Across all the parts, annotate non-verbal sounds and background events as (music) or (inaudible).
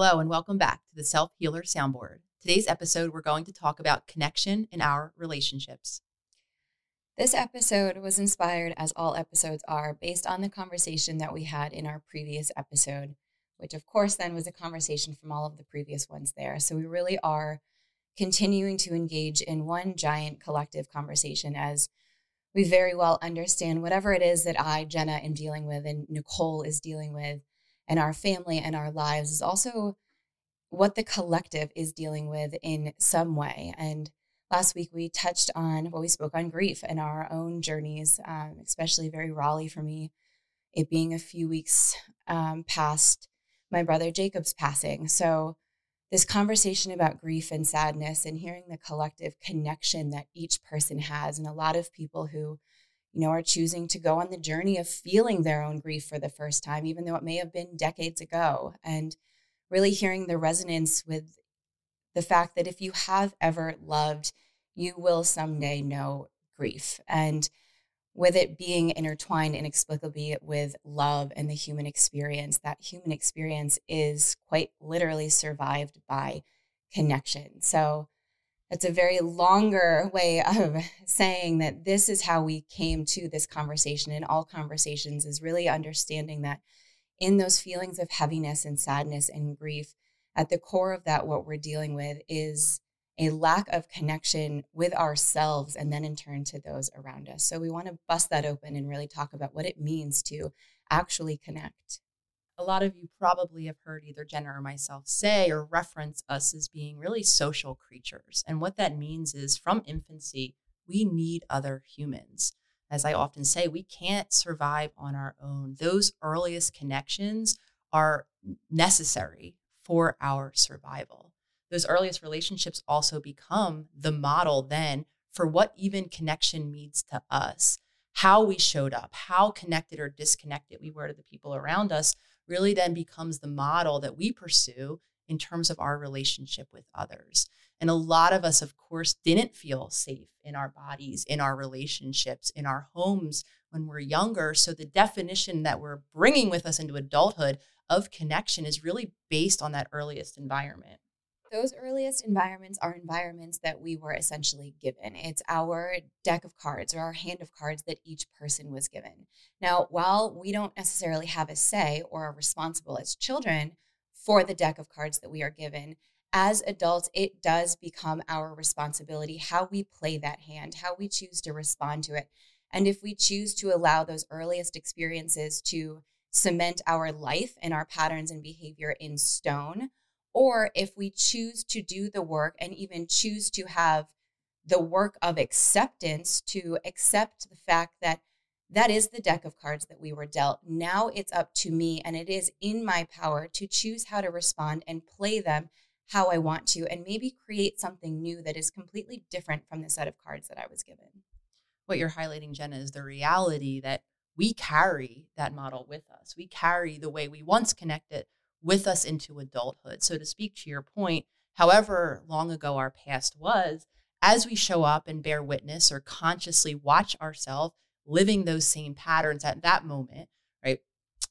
Hello, and welcome back to the Self Healer Soundboard. Today's episode, we're going to talk about connection in our relationships. This episode was inspired, as all episodes are, based on the conversation that we had in our previous episode, which, of course, then was a conversation from all of the previous ones there. So we really are continuing to engage in one giant collective conversation as we very well understand whatever it is that I, Jenna, am dealing with and Nicole is dealing with and our family and our lives is also what the collective is dealing with in some way. And last week we touched on, well, we spoke on grief and our own journeys, um, especially very Raleigh for me, it being a few weeks um, past my brother Jacob's passing. So, this conversation about grief and sadness and hearing the collective connection that each person has, and a lot of people who you know, are choosing to go on the journey of feeling their own grief for the first time, even though it may have been decades ago. And really hearing the resonance with the fact that if you have ever loved, you will someday know grief. And with it being intertwined inexplicably with love and the human experience, that human experience is quite literally survived by connection. So, that's a very longer way of (laughs) saying that this is how we came to this conversation in all conversations is really understanding that in those feelings of heaviness and sadness and grief at the core of that what we're dealing with is a lack of connection with ourselves and then in turn to those around us. So we want to bust that open and really talk about what it means to actually connect a lot of you probably have heard either Jenna or myself say or reference us as being really social creatures. And what that means is from infancy, we need other humans. As I often say, we can't survive on our own. Those earliest connections are necessary for our survival. Those earliest relationships also become the model then for what even connection means to us, how we showed up, how connected or disconnected we were to the people around us really then becomes the model that we pursue in terms of our relationship with others. And a lot of us, of course, didn't feel safe in our bodies, in our relationships, in our homes when we're younger. So the definition that we're bringing with us into adulthood of connection is really based on that earliest environment. Those earliest environments are environments that we were essentially given. It's our deck of cards or our hand of cards that each person was given. Now, while we don't necessarily have a say or are responsible as children for the deck of cards that we are given, as adults, it does become our responsibility how we play that hand, how we choose to respond to it. And if we choose to allow those earliest experiences to cement our life and our patterns and behavior in stone, or if we choose to do the work and even choose to have the work of acceptance to accept the fact that that is the deck of cards that we were dealt. Now it's up to me and it is in my power to choose how to respond and play them how I want to and maybe create something new that is completely different from the set of cards that I was given. What you're highlighting, Jenna, is the reality that we carry that model with us. We carry the way we once connected with us into adulthood. So, to speak to your point, however long ago our past was, as we show up and bear witness or consciously watch ourselves living those same patterns at that moment, right?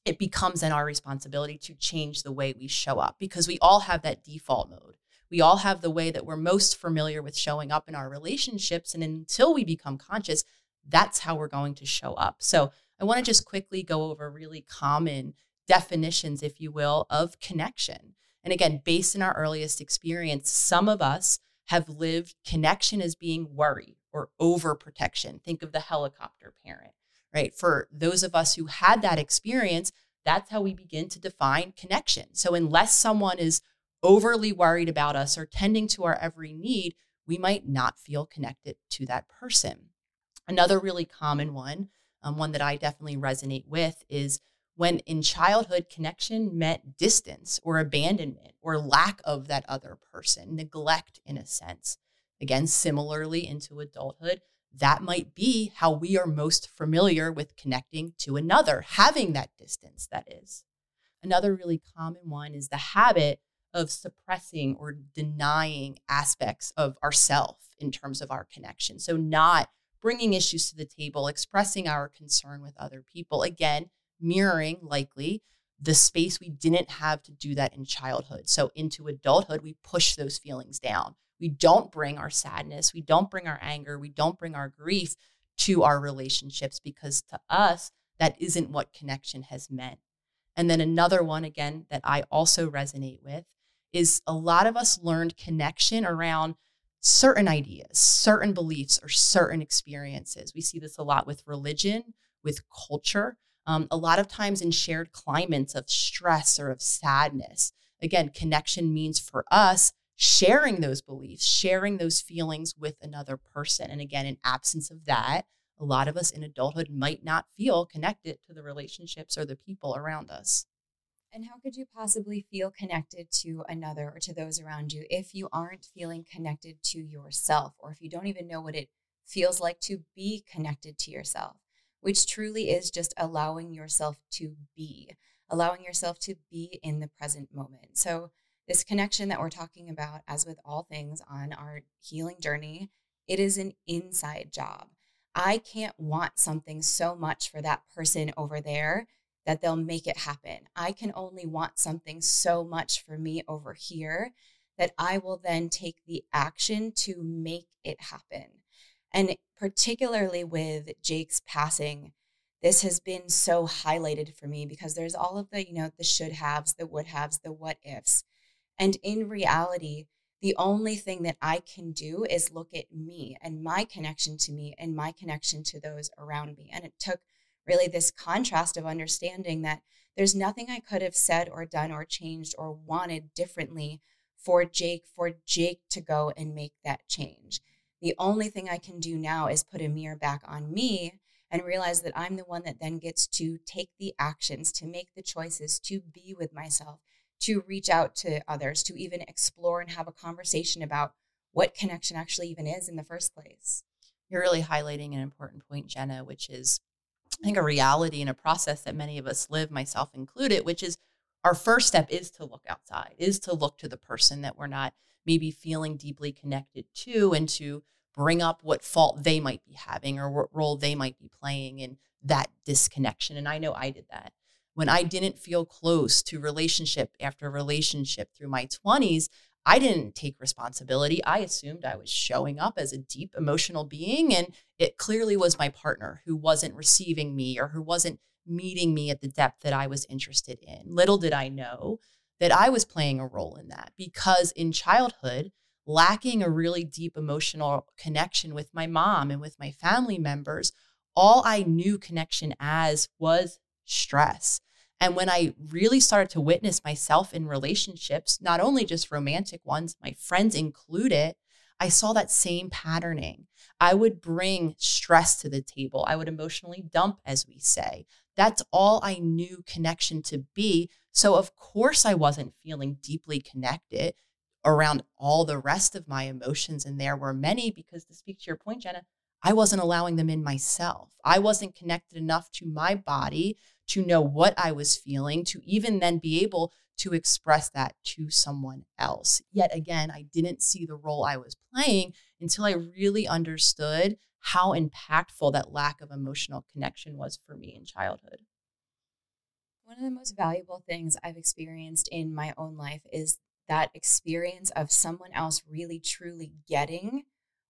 It becomes then our responsibility to change the way we show up because we all have that default mode. We all have the way that we're most familiar with showing up in our relationships. And until we become conscious, that's how we're going to show up. So I want to just quickly go over really common definitions, if you will, of connection. And again, based in our earliest experience, some of us have lived connection as being worry or overprotection. Think of the helicopter parent, right? For those of us who had that experience, that's how we begin to define connection. So, unless someone is overly worried about us or tending to our every need, we might not feel connected to that person. Another really common one, um, one that I definitely resonate with, is when in childhood connection meant distance or abandonment or lack of that other person, neglect in a sense. Again, similarly into adulthood, that might be how we are most familiar with connecting to another, having that distance, that is. Another really common one is the habit of suppressing or denying aspects of ourself in terms of our connection. So, not bringing issues to the table, expressing our concern with other people. Again, mirroring likely the space we didn't have to do that in childhood. So into adulthood, we push those feelings down. We don't bring our sadness, we don't bring our anger, we don't bring our grief to our relationships because to us, that isn't what connection has meant. And then another one, again, that I also resonate with is a lot of us learned connection around certain ideas, certain beliefs, or certain experiences. We see this a lot with religion, with culture, um, a lot of times in shared climates of stress or of sadness. Again, connection means for us sharing those beliefs, sharing those feelings with another person. And again, in absence of that, a lot of us in adulthood might not feel connected to the relationships or the people around us. And how could you possibly feel connected to another or to those around you if you aren't feeling connected to yourself or if you don't even know what it feels like to be connected to yourself, which truly is just allowing yourself to be, allowing yourself to be in the present moment. So, this connection that we're talking about, as with all things on our healing journey, it is an inside job. I can't want something so much for that person over there that they'll make it happen. I can only want something so much for me over here that I will then take the action to make it happen. And particularly with Jake's passing, this has been so highlighted for me because there's all of the, you know, the should haves, the would haves, the what ifs. And in reality, the only thing that I can do is look at me and my connection to me and my connection to those around me. And it took really this contrast of understanding that there's nothing I could have said or done or changed or wanted differently for Jake, for Jake to go and make that change. The only thing I can do now is put a mirror back on me and realize that I'm the one that then gets to take the actions, to make the choices, to be with myself, to reach out to others, to even explore and have a conversation about what connection actually even is in the first place. You're really highlighting an important point, Jenna, which is, I think, a reality and a process that many of us live, myself included, which is our first step is to look outside, is to look to the person that we're not maybe feeling deeply connected to and to bring up what fault they might be having or what role they might be playing in that disconnection. And I know I did that when I didn't feel close to relationship after relationship through my 20s, I didn't take responsibility. I assumed I was showing up as a deep emotional being, and it clearly was my partner who wasn't receiving me or who wasn't meeting me at the depth that I was interested in. Little did I know that I was playing a role in that because in childhood, lacking a really deep emotional connection with my mom and with my family members, all I knew connection as was stress. And when I really started to witness myself in relationships, not only just romantic ones, my friends included, I saw that same patterning. I would bring stress to the table. I would emotionally dump, as we say. That's all I knew connection to be. So, of course, I wasn't feeling deeply connected around all the rest of my emotions. And there were many, because to speak to your point, Jenna, I wasn't allowing them in myself. I wasn't connected enough to my body to know what I was feeling, to even then be able to express that to someone else. Yet again, I didn't see the role I was playing until I really understood how impactful that lack of emotional connection was for me in childhood. One of the most valuable things I've experienced in my own life is that experience of someone else really truly getting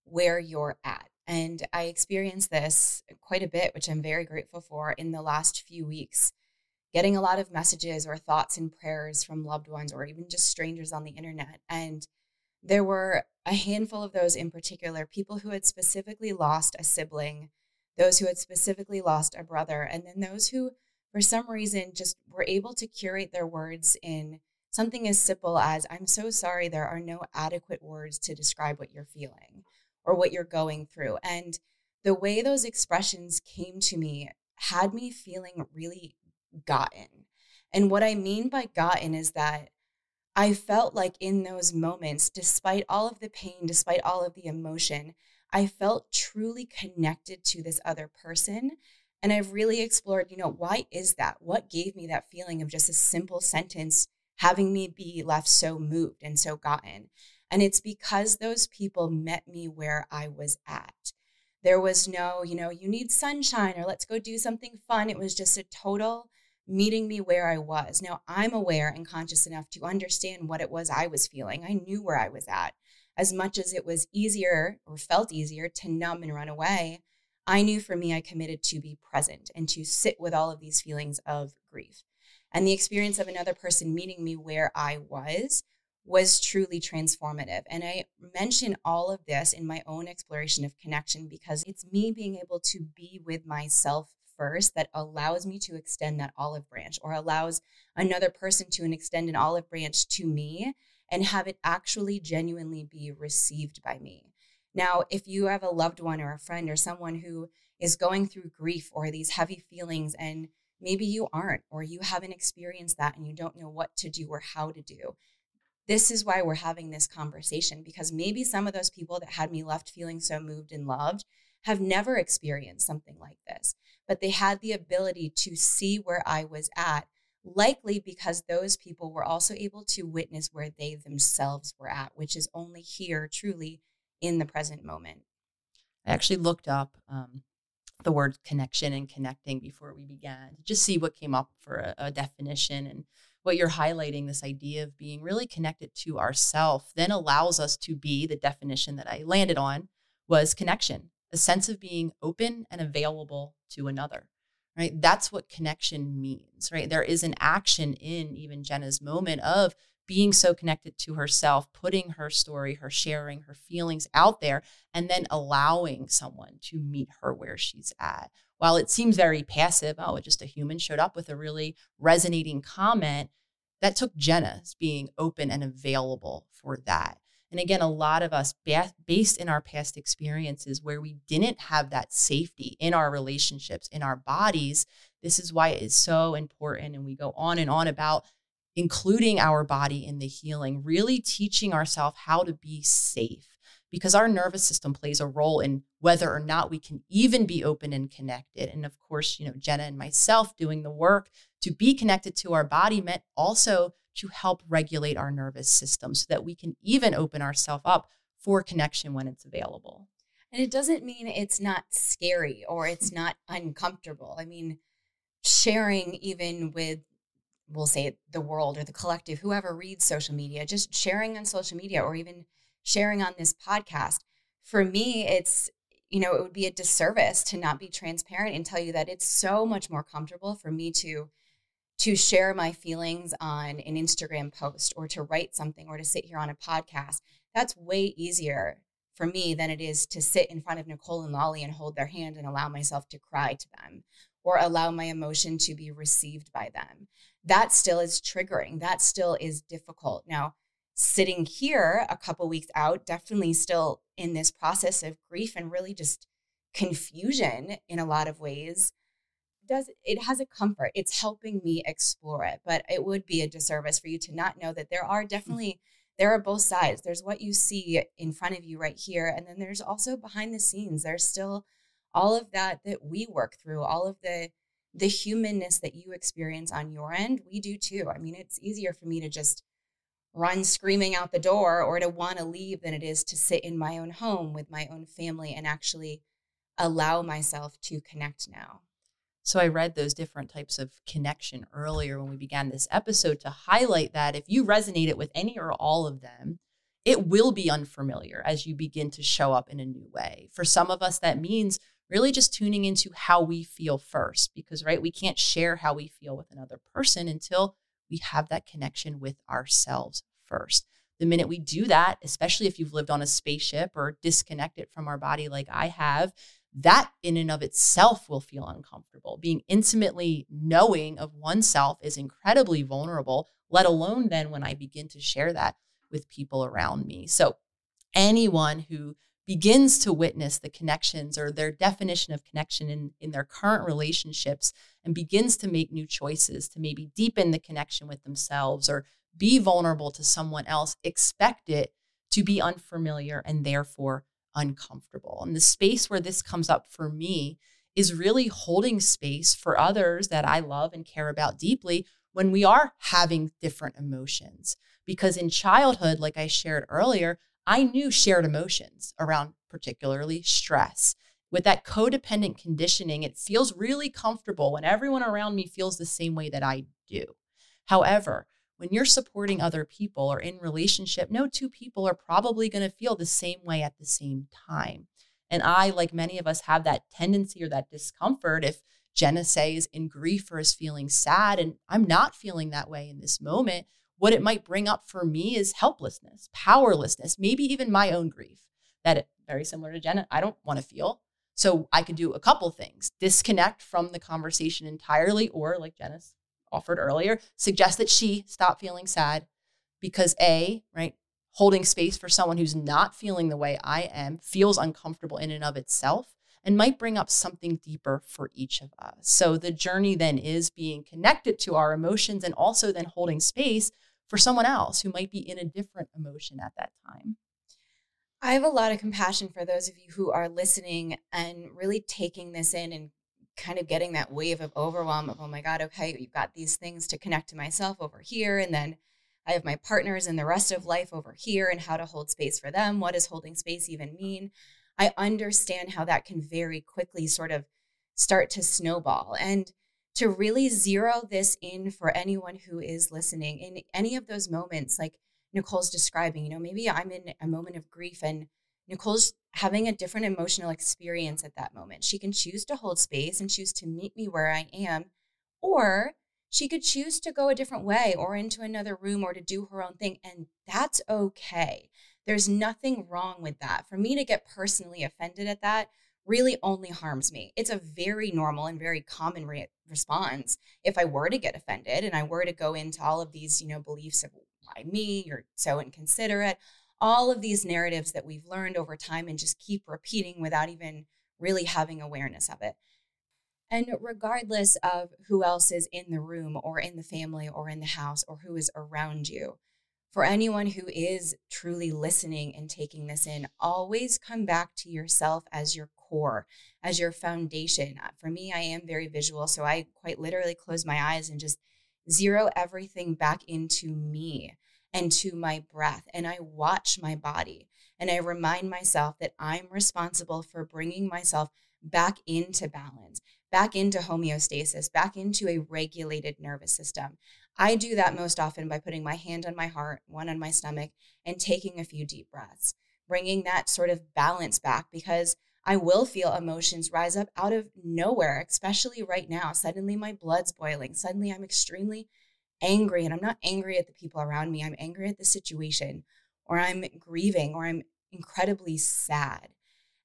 where you're at. And I experienced this quite a bit, which I'm very grateful for in the last few weeks. Getting a lot of messages or thoughts and prayers from loved ones or even just strangers on the internet. And there were a handful of those in particular people who had specifically lost a sibling, those who had specifically lost a brother, and then those who, for some reason, just were able to curate their words in something as simple as, I'm so sorry, there are no adequate words to describe what you're feeling or what you're going through. And the way those expressions came to me had me feeling really gotten. And what I mean by gotten is that I felt like in those moments, despite all of the pain, despite all of the emotion, I felt truly connected to this other person. And I've really explored, you know, why is that? What gave me that feeling of just a simple sentence having me be left so moved and so gotten? And it's because those people met me where I was at. There was no, you know, you need sunshine or let's go do something fun. It was just a total meeting me where I was. Now I'm aware and conscious enough to understand what it was I was feeling. I knew where I was at. As much as it was easier or felt easier to numb and run away, I knew for me, I committed to be present and to sit with all of these feelings of grief. And the experience of another person meeting me where I was was truly transformative. And I mention all of this in my own exploration of connection because it's me being able to be with myself first that allows me to extend that olive branch or allows another person to extend an olive branch to me and have it actually genuinely be received by me. Now, if you have a loved one or a friend or someone who is going through grief or these heavy feelings and maybe you aren't or you haven't experienced that and you don't know what to do or how to do. This is why we're having this conversation because maybe some of those people that had me left feeling so moved and loved have never experienced something like this, but they had the ability to see where I was at, likely because those people were also able to witness where they themselves were at, which is only here truly in the present moment. I actually looked up um, the word connection and connecting before we began to just see what came up for a, a definition and what you're highlighting this idea of being really connected to ourself then allows us to be the definition that I landed on was connection a sense of being open and available to another right that's what connection means right there is an action in even jenna's moment of being so connected to herself putting her story her sharing her feelings out there and then allowing someone to meet her where she's at while it seems very passive oh just a human showed up with a really resonating comment that took jenna's being open and available for that and again, a lot of us, based in our past experiences where we didn't have that safety in our relationships, in our bodies, this is why it is so important. And we go on and on about including our body in the healing, really teaching ourselves how to be safe because our nervous system plays a role in whether or not we can even be open and connected. And of course, you know, Jenna and myself doing the work to be connected to our body meant also to help regulate our nervous system so that we can even open ourselves up for connection when it's available. And it doesn't mean it's not scary or it's (laughs) not uncomfortable. I mean, sharing even with we'll say the world or the collective whoever reads social media just sharing on social media or even sharing on this podcast for me it's you know it would be a disservice to not be transparent and tell you that it's so much more comfortable for me to to share my feelings on an Instagram post or to write something or to sit here on a podcast, that's way easier for me than it is to sit in front of Nicole and Lolly and hold their hand and allow myself to cry to them or allow my emotion to be received by them. That still is triggering. That still is difficult. Now, sitting here a couple weeks out, definitely still in this process of grief and really just confusion in a lot of ways does it has a comfort. It's helping me explore it, but it would be a disservice for you to not know that there are mm. definitely there are both sides. There's what you see in front of you right here, and then there's also behind the scenes. There's still all of that that we work through, all of the the humanness that you experience on your end. We do too. I mean, it's easier for me to just run screaming out the door or to want to leave than it is to sit in my own home with my own family and actually allow myself to connect now. So I read those different types of connection earlier when we began this episode to highlight that if you resonate it with any or all of them, it will be unfamiliar as you begin to show up in a new way. For some of us, that means really just tuning into how we feel first, because, right, we can't share how we feel with another person until we have that connection with ourselves first. The minute we do that, especially if you've lived on a spaceship or disconnected from our body like I have, that in and of itself will feel uncomfortable. Being intimately knowing of oneself is incredibly vulnerable, let alone then when I begin to share that with people around me. So, anyone who begins to witness the connections or their definition of connection in, in their current relationships and begins to make new choices to maybe deepen the connection with themselves or be vulnerable to someone else, expect it to be unfamiliar and therefore uncomfortable. And the space where this comes up for me is really holding space for others that I love and care about deeply when we are having different emotions. Because in childhood, like I shared earlier, I knew shared emotions around particularly stress with that codependent conditioning, it feels really comfortable when everyone around me feels the same way that I do. However, when you're supporting other people or in relationship, no two people are probably going to feel the same way at the same time. And I, like many of us, have that tendency or that discomfort if Jenna say is in grief or is feeling sad, and I'm not feeling that way in this moment. What it might bring up for me is helplessness, powerlessness, maybe even my own grief that it, very similar to Jenna, I don't want to feel. So I could do a couple things disconnect from the conversation entirely, or like Jenna's offered earlier, suggest that she stop feeling sad because A, right, holding space for someone who's not feeling the way I am feels uncomfortable in and of itself and might bring up something deeper for each of us. So the journey then is being connected to our emotions and also then holding space for someone else who might be in a different emotion at that time. I have a lot of compassion for those of you who are listening and really taking this in and kind of getting that wave of overwhelm of, oh my God, okay, you've got these things to connect to myself over here. And then I have my partners and the rest of life over here and how to hold space for them. What does holding space even mean? I understand how that can very quickly sort of start to snowball. And to really zero this in for anyone who is listening in any of those moments, like Nicole's describing. You know, maybe I'm in a moment of grief and Nicole's having a different emotional experience at that moment. She can choose to hold space and choose to meet me where I am, or she could choose to go a different way or into another room or to do her own thing. And that's okay. There's nothing wrong with that. For me to get personally offended at that really only harms me. It's a very normal and very common re- response. If I were to get offended and I were to go into all of these, you know, beliefs of why me, you're so inconsiderate, all of these narratives that we've learned over time and just keep repeating without even really having awareness of it. And regardless of who else is in the room or in the family or in the house or who is around you, for anyone who is truly listening and taking this in, always come back to yourself as your core, as your foundation. Uh, for me, I am very visual, so I quite literally close my eyes and just zero everything back into me and to my breath. And I watch my body and I remind myself that I'm responsible for bringing myself back into balance, back into homeostasis, back into a regulated nervous system. I do that most often by putting my hand on my heart, one on my stomach, and taking a few deep breaths, bringing that sort of balance back because I will feel emotions rise up out of nowhere, especially right now. Suddenly my blood's boiling. Suddenly I'm extremely angry and I'm not angry at the people around me. I'm angry at the situation or I'm grieving or I'm incredibly sad.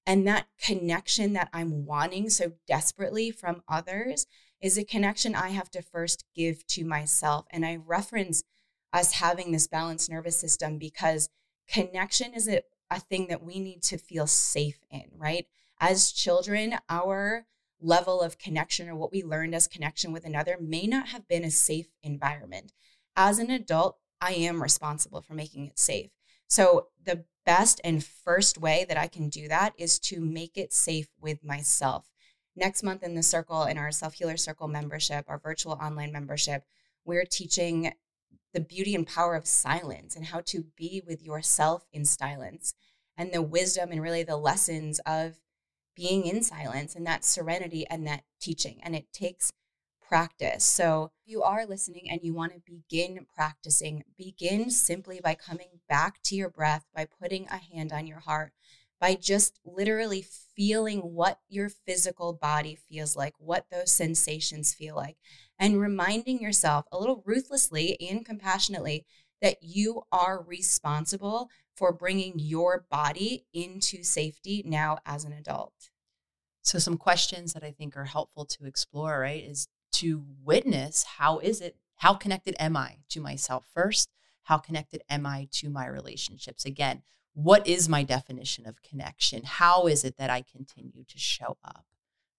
And that connection that I'm wanting so desperately from others is a connection I have to first give to myself. And I reference us having this balanced nervous system because connection is a, a thing that we need to feel safe in, right? As children, our level of connection or what we learned as connection with another may not have been a safe environment. As an adult, I am responsible for making it safe. So, the best and first way that I can do that is to make it safe with myself. Next month in the circle, in our Self Healer Circle membership, our virtual online membership, we're teaching the beauty and power of silence and how to be with yourself in silence and the wisdom and really the lessons of being in silence and that serenity and that teaching. And it takes practice. So, if you are listening and you want to begin practicing, begin simply by coming back to your breath, by putting a hand on your heart, by just literally feeling what your physical body feels like, what those sensations feel like, and reminding yourself a little ruthlessly and compassionately that you are responsible for bringing your body into safety now as an adult. So, some questions that I think are helpful to explore, right, is to witness how is it, how connected am I to myself first? How connected am I to my relationships? Again, what is my definition of connection? How is it that I continue to show up?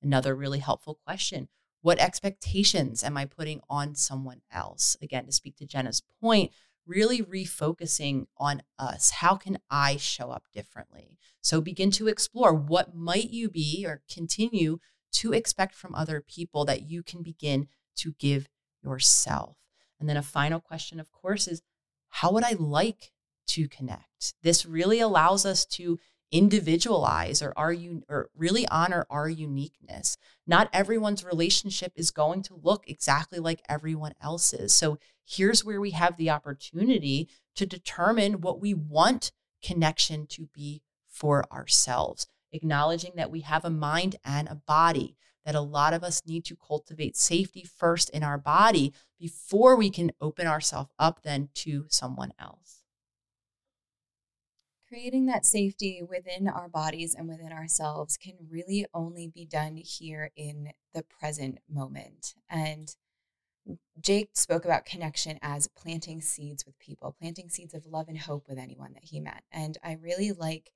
Another really helpful question What expectations am I putting on someone else? Again, to speak to Jenna's point, really refocusing on us. How can I show up differently? So begin to explore what might you be or continue to expect from other people that you can begin to give yourself. And then a final question, of course, is how would I like to connect? This really allows us to individualize or are you or really honor our uniqueness. Not everyone's relationship is going to look exactly like everyone else's. So here's where we have the opportunity to determine what we want connection to be for ourselves, acknowledging that we have a mind and a body, that a lot of us need to cultivate safety first in our body before we can open ourselves up then to someone else creating that safety within our bodies and within ourselves can really only be done here in the present moment. And Jake spoke about connection as planting seeds with people, planting seeds of love and hope with anyone that he met. And I really like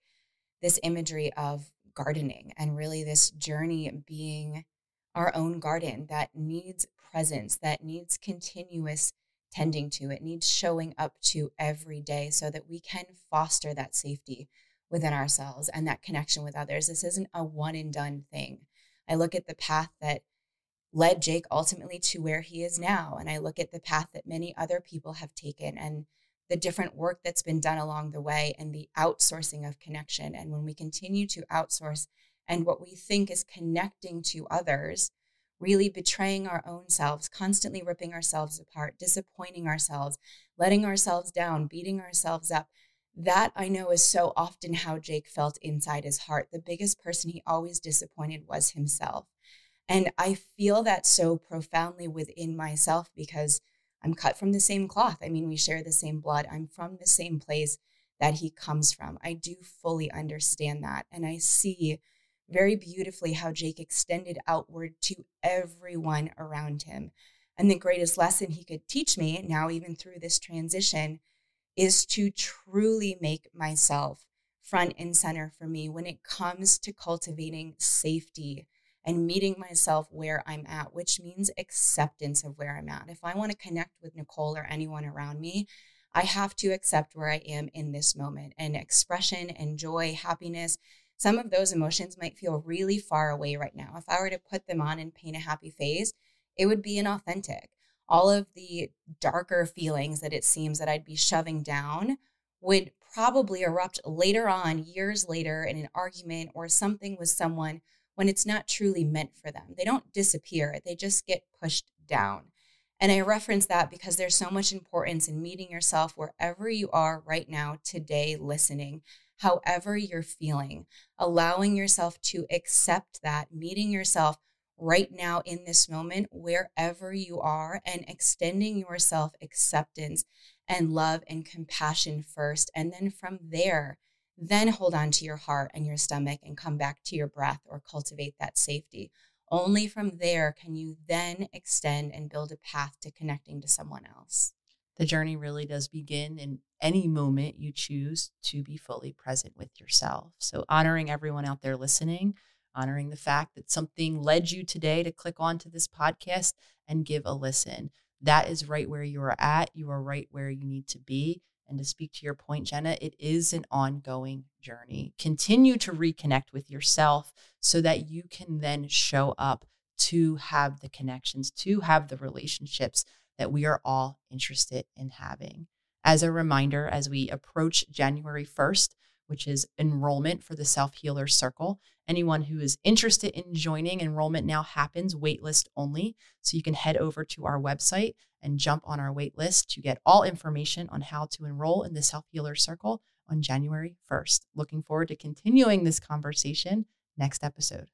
this imagery of gardening and really this journey being our own garden that needs presence, that needs continuous tending to, it needs showing up to every day so that we can foster that safety within ourselves and that connection with others. This isn't a one and done thing. I look at the path that led Jake ultimately to where he is now, and I look at the path that many other people have taken and the different work that's been done along the way and the outsourcing of connection. And when we continue to outsource and what we think is connecting to others, really betraying our own selves, constantly ripping ourselves apart, disappointing ourselves, letting ourselves down, beating ourselves up. That I know is so often how Jake felt inside his heart. The biggest person he always disappointed was himself. And I feel that so profoundly within myself because I'm cut from the same cloth. I mean, we share the same blood. I'm from the same place that he comes from. I do fully understand that. And I see very beautifully how Jake extended outward to everyone around him. And the greatest lesson he could teach me now, even through this transition, is to truly make myself front and center for me when it comes to cultivating safety and meeting myself where I'm at, which means acceptance of where I'm at. If I want to connect with Nicole or anyone around me, I have to accept where I am in this moment and expression and joy, happiness some of those emotions might feel really far away right now. If I were to put them on and paint a happy face, it would be inauthentic. All of the darker feelings that it seems that I'd be shoving down would probably erupt later on, years later, in an argument or something with someone when it's not truly meant for them. They don't disappear, they just get pushed down. And I reference that because there's so much importance in meeting yourself wherever you are right now, today, listening however you're feeling, allowing yourself to accept that, meeting yourself right now in this moment, wherever you are, and extending yourself acceptance and love and compassion first. And then from there, then hold on to your heart and your stomach and come back to your breath or cultivate that safety. Only from there can you then extend and build a path to connecting to someone else the journey really does begin in any moment you choose to be fully present with yourself. So, honoring everyone out there listening, honoring the fact that something led you today to click onto this podcast and give a listen. That is right where you are at. You are right where you need to be. And to speak to your point, Jenna, it is an ongoing journey. Continue to reconnect with yourself so that you can then show up to have the connections, to have the relationships that we are all interested in having. As a reminder, as we approach January 1st, which is enrollment for the Self Healer Circle, anyone who is interested in joining, enrollment now happens waitlist only. So you can head over to our website and jump on our waitlist to get all information on how to enroll in the Self Healer Circle on January 1st. Looking forward to continuing this conversation next episode.